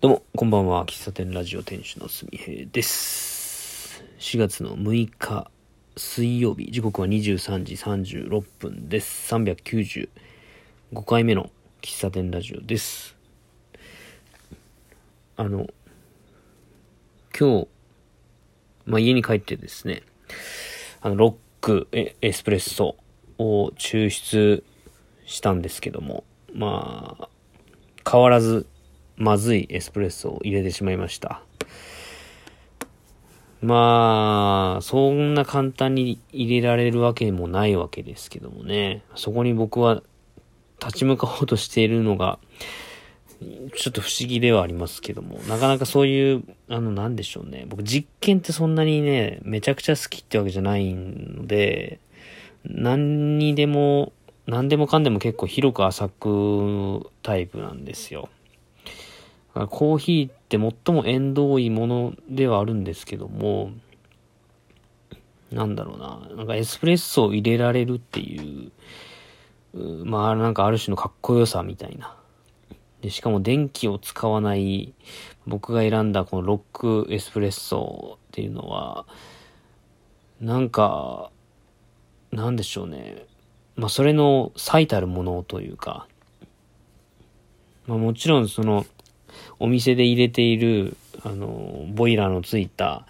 どうも、こんばんは。喫茶店ラジオ店主のすみへいです。4月の6日水曜日、時刻は23時36分です。395回目の喫茶店ラジオです。あの、今日、まあ、家に帰ってですね、あの、ロックエエスプレッソを抽出したんですけども、まあ、変わらずまずいエスプレッソを入れてしまいました。まあ、そんな簡単に入れられるわけもないわけですけどもね。そこに僕は立ち向かおうとしているのが、ちょっと不思議ではありますけども、なかなかそういう、あの、なんでしょうね。僕実験ってそんなにね、めちゃくちゃ好きってわけじゃないので、何にでも、何でもかんでも結構広く浅くタイプなんですよ。コーヒーって最も縁遠いものではあるんですけども、なんだろうな、なんかエスプレッソを入れられるっていう、まあなんかある種のかっこよさみたいな。で、しかも電気を使わない、僕が選んだこのロックエスプレッソっていうのは、なんか、なんでしょうね。まあそれの最たるものというか、まあもちろんその、お店で入れている、あの、ボイラーのついた、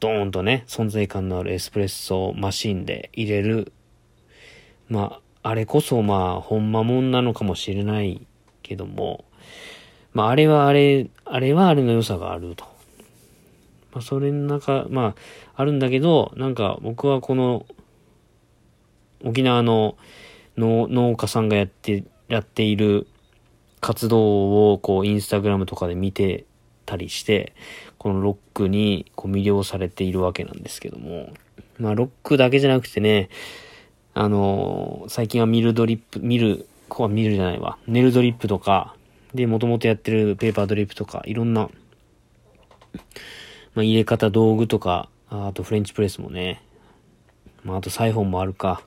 ドーンとね、存在感のあるエスプレッソマシンで入れる。まあ、あれこそまあ、ほんまもんなのかもしれないけども、まあ、あれはあれ、あれはあれの良さがあると。まあ、それの中、まあ、あるんだけど、なんか僕はこの、沖縄の農家さんがやって、やっている活動をこうインスタグラムとかで見てたりして、このロックにこう魅了されているわけなんですけども、まあロックだけじゃなくてね、あのー最近はミルドリップ、ミル、ここはミルじゃないわ、ネルドリップとか、で、もともとやってるペーパードリップとか、いろんな、まあ入れ方道具とか、あとフレンチプレスもね、まああとサイフォンもあるか、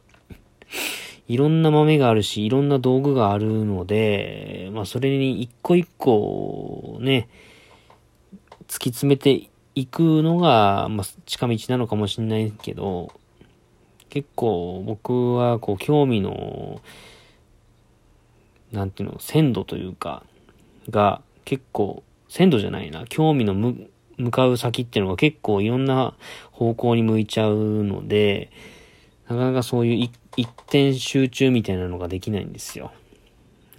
いろんな豆があるし、いろんな道具があるので、まあそれに一個一個ね、突き詰めていくのが、まあ近道なのかもしれないけど、結構僕はこう興味の、なんていうの、鮮度というか、が結構、鮮度じゃないな、興味の向かう先っていうのが結構いろんな方向に向いちゃうので、なかなかそういう一一点集中みたいなのができないんですよ。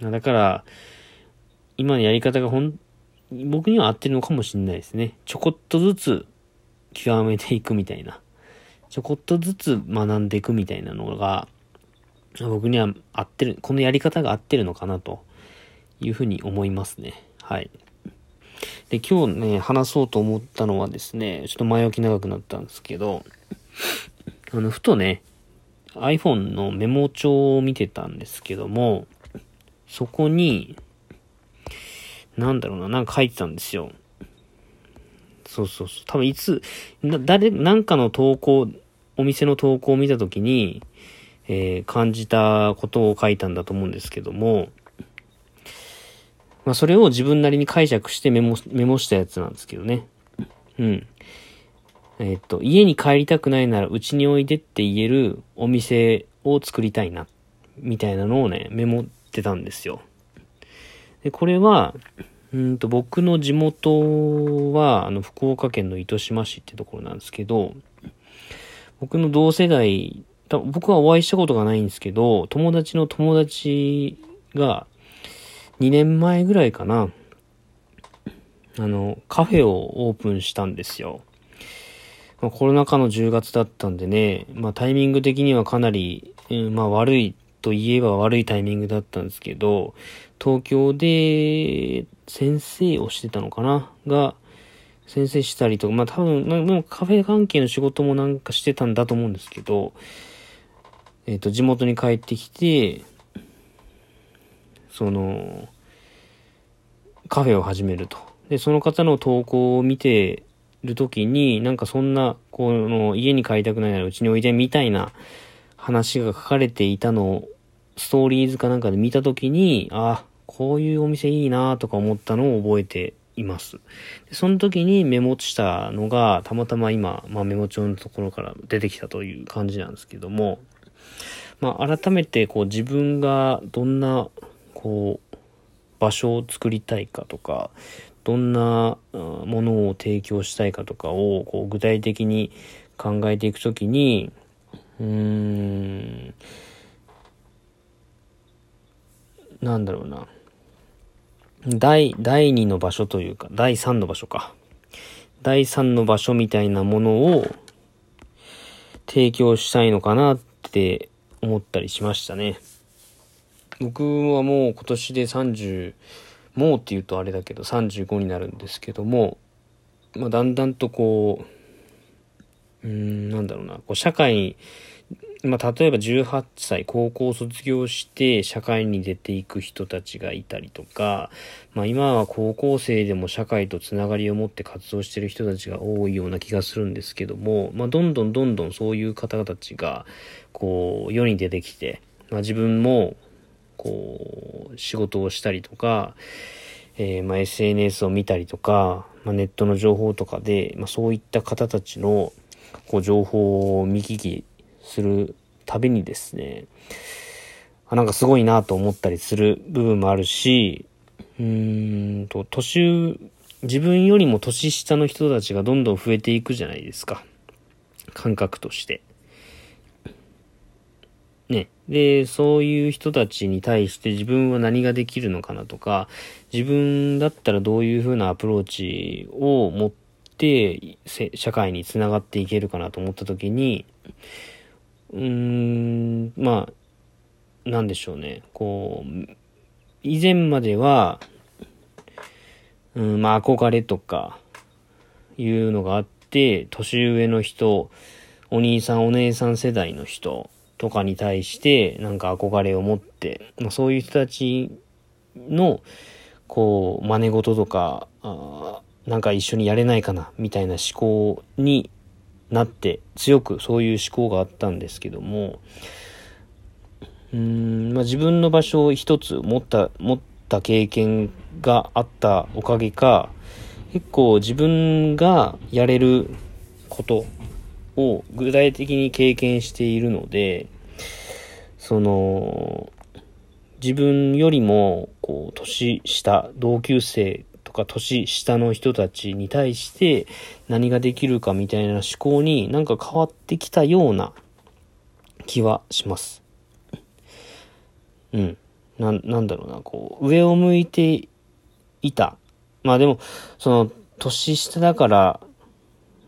だから、今のやり方がほん、僕には合ってるのかもしれないですね。ちょこっとずつ極めていくみたいな。ちょこっとずつ学んでいくみたいなのが、僕には合ってる、このやり方が合ってるのかなというふうに思いますね。はい。で、今日ね、話そうと思ったのはですね、ちょっと前置き長くなったんですけど、あの、ふとね、iPhone のメモ帳を見てたんですけども、そこに、なんだろうな、なんか書いてたんですよ。そうそうそう。多分いつ、な、誰、なんかの投稿、お店の投稿を見たときに、えー感じたことを書いたんだと思うんですけども、まあそれを自分なりに解釈してメモ、メモしたやつなんですけどね。うん。えっと、家に帰りたくないならうちにおいでって言えるお店を作りたいな、みたいなのをね、メモってたんですよ。で、これは、うんと、僕の地元は、あの、福岡県の糸島市ってところなんですけど、僕の同世代、僕はお会いしたことがないんですけど、友達の友達が、2年前ぐらいかな、あの、カフェをオープンしたんですよ。まあ、コロナ禍の10月だったんでね、まあタイミング的にはかなり、うんまあ悪いと言えば悪いタイミングだったんですけど、東京で先生をしてたのかな？が、先生したりとか、まあ多分、まあカフェ関係の仕事もなんかしてたんだと思うんですけど、えっ、と、地元に帰ってきて、その、カフェを始めると。で、その方の投稿を見てるときに、なんかそんな、この、家に帰りたくないならうちにおいでみたいな話が書かれていたのを、ストーリーズかなんかで見たときに、あ、こういうお店いいなとか思ったのを覚えています。でその時にメモしたのが、たまたま今、まあ、メモ帳のところから出てきたという感じなんですけども、まあ、改めてこう自分がどんな、こう、場所を作りたいかとか、どんなものを提供したいかとかをこう具体的に考えていくときに、うーん、なんだろうな。第、第2の場所というか、第3の場所か。第3の場所みたいなものを提供したいのかなって思ったりしましたね。僕はもう今年で30、もうって言うとあれだけど35になるんですけども、まあ、だんだんとこう、うん、なんだろうな、こう社会まあ、例えば18歳、高校卒業して社会に出ていく人たちがいたりとか、まあ、今は高校生でも社会とつながりを持って活動している人たちが多いような気がするんですけども、まあ、どんどんどんどんそういう方たちが、こう、世に出てきて、まあ、自分も、こう、仕事をしたりとか、えー、まあ、SNS を見たりとか、まあ、ネットの情報とかで、まあ、そういった方たちの、こう、情報を見聞きするたびにですね、あなんかすごいなと思ったりする部分もあるし、うーんと、年、自分よりも年下の人たちがどんどん増えていくじゃないですか。感覚として。ね。で、そういう人たちに対して自分は何ができるのかなとか、自分だったらどういうふうなアプローチを持って、社会につながっていけるかなと思った時に、うーん、まあ、なんでしょうね。こう、以前までは、うん、まあ憧れとか、いうのがあって、年上の人、お兄さんお姉さん世代の人とかに対して、なんか憧れを持って、まあそういう人たちの、こう、真似事とか、あなんか一緒にやれないかな、みたいな思考になって強くそういう思考があったんですけどもうん、まあ、自分の場所を一つ持った持った経験があったおかげか結構自分がやれることを具体的に経験しているのでその自分よりもこう年下同級生とか年下の人たちに対して何ができるかみたいな思考になんか変わってきたような気はします。うん。な、なんだろうな、こう、上を向いていた。まあでも、その、年下だから、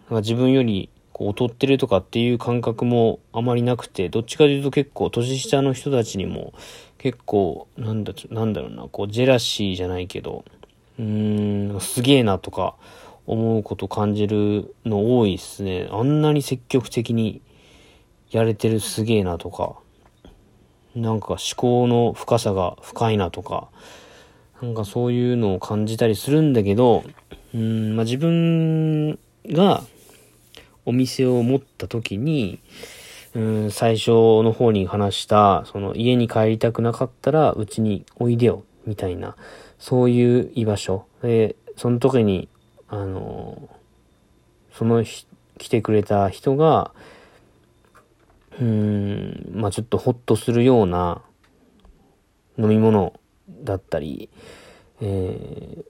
自分よりこう劣ってるとかっていう感覚もあまりなくて、どっちかというと結構年下の人たちにも結構、なんだ、なんだろうな、こう、ジェラシーじゃないけど、うーん、すげえなとか思うこと感じるの多いっすね。あんなに積極的にやれてるすげえなとか、なんか思考の深さが深いなとか、なんかそういうのを感じたりするんだけど、うん、まあ、自分がお店を持った時に、うん、最初の方に話した、その家に帰りたくなかったらうちにおいでよ、みたいな、そういう居場所。で、その時に、あの、その来てくれた人が、うーん、まあちょっとほっとするような飲み物だったり、え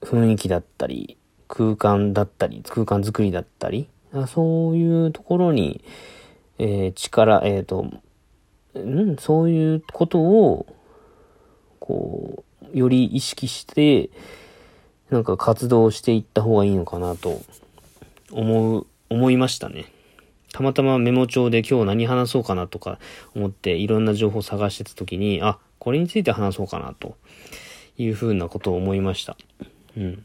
ー、雰囲気だったり、空間だったり、空間作りだったり、そういうところに、えー、力、えっ、ー、と、んそういうことをこう、より意識して、なんか活動していった方がいいのかなと思う、思いましたね。たまたまメモ帳で今日何話そうかなとか思っていろんな情報を探してた時に、あ、これについて話そうかなというふうなことを思いました。うん。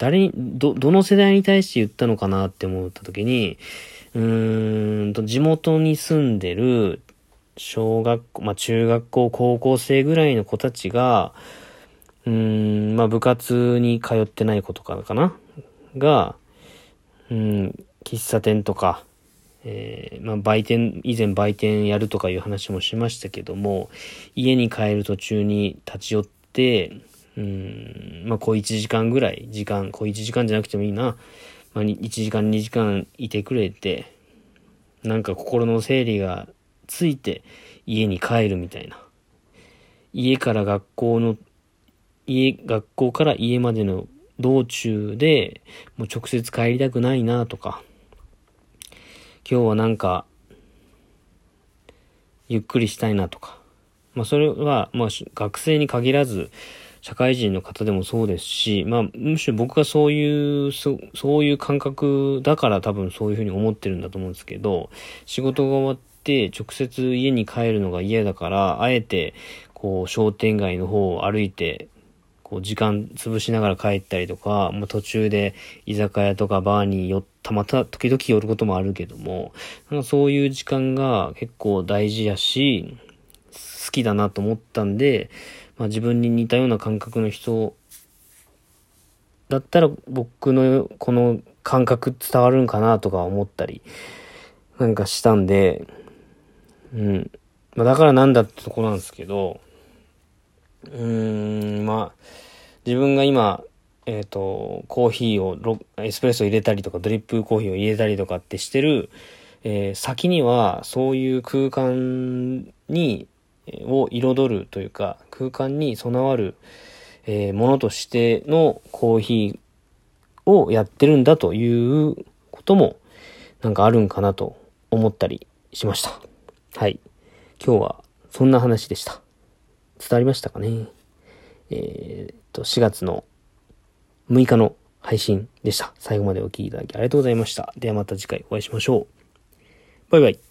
誰に、ど、どの世代に対して言ったのかなって思った時に、うーんと、地元に住んでる小学校、まあ中学校、高校生ぐらいの子たちが、うーん、まあ部活に通ってない子とかかな？が、うん、喫茶店とか、えー、まあ売店、以前売店やるとかいう話もしましたけども、家に帰る途中に立ち寄って、うん、まあ、小1時間ぐらい、時間、小1時間じゃなくてもいいな。まあ、1時間、2時間いてくれて、なんか心の整理がついて家に帰るみたいな。家から学校の、家、学校から家までの道中で、もう直接帰りたくないなとか、今日はなんか、ゆっくりしたいなとか、まあそれは、まあ学生に限らず、社会人の方でもそうですし、まあ、むしろ僕がそういうそ、そういう感覚だから多分そういうふうに思ってるんだと思うんですけど、仕事が終わって直接家に帰るのが嫌だから、あえて、こう、商店街の方を歩いて、こう、時間潰しながら帰ったりとか、まあ、途中で居酒屋とかバーに寄った、また時々寄ることもあるけども、なんかそういう時間が結構大事やし、好きだなと思ったんで、まあ、自分に似たような感覚の人だったら僕のこの感覚伝わるんかなとか思ったりなんかしたんで、うん。まあ、だからなんだってとこなんですけど、うーん、まあ、自分が今、えっ、ー、と、コーヒーをエスプレッソ入れたりとか、ドリップコーヒーを入れたりとかってしてる、えー、先には、そういう空間に、を彩るというか、空間に備わる、え、ものとしてのコーヒーをやってるんだということも、なんかあるんかなと思ったりしました。はい。今日はそんな話でした。伝わりましたかね？えー、っと、4月の6日の配信でした。最後までお聴きいただきありがとうございました。ではまた次回お会いしましょう。バイバイ。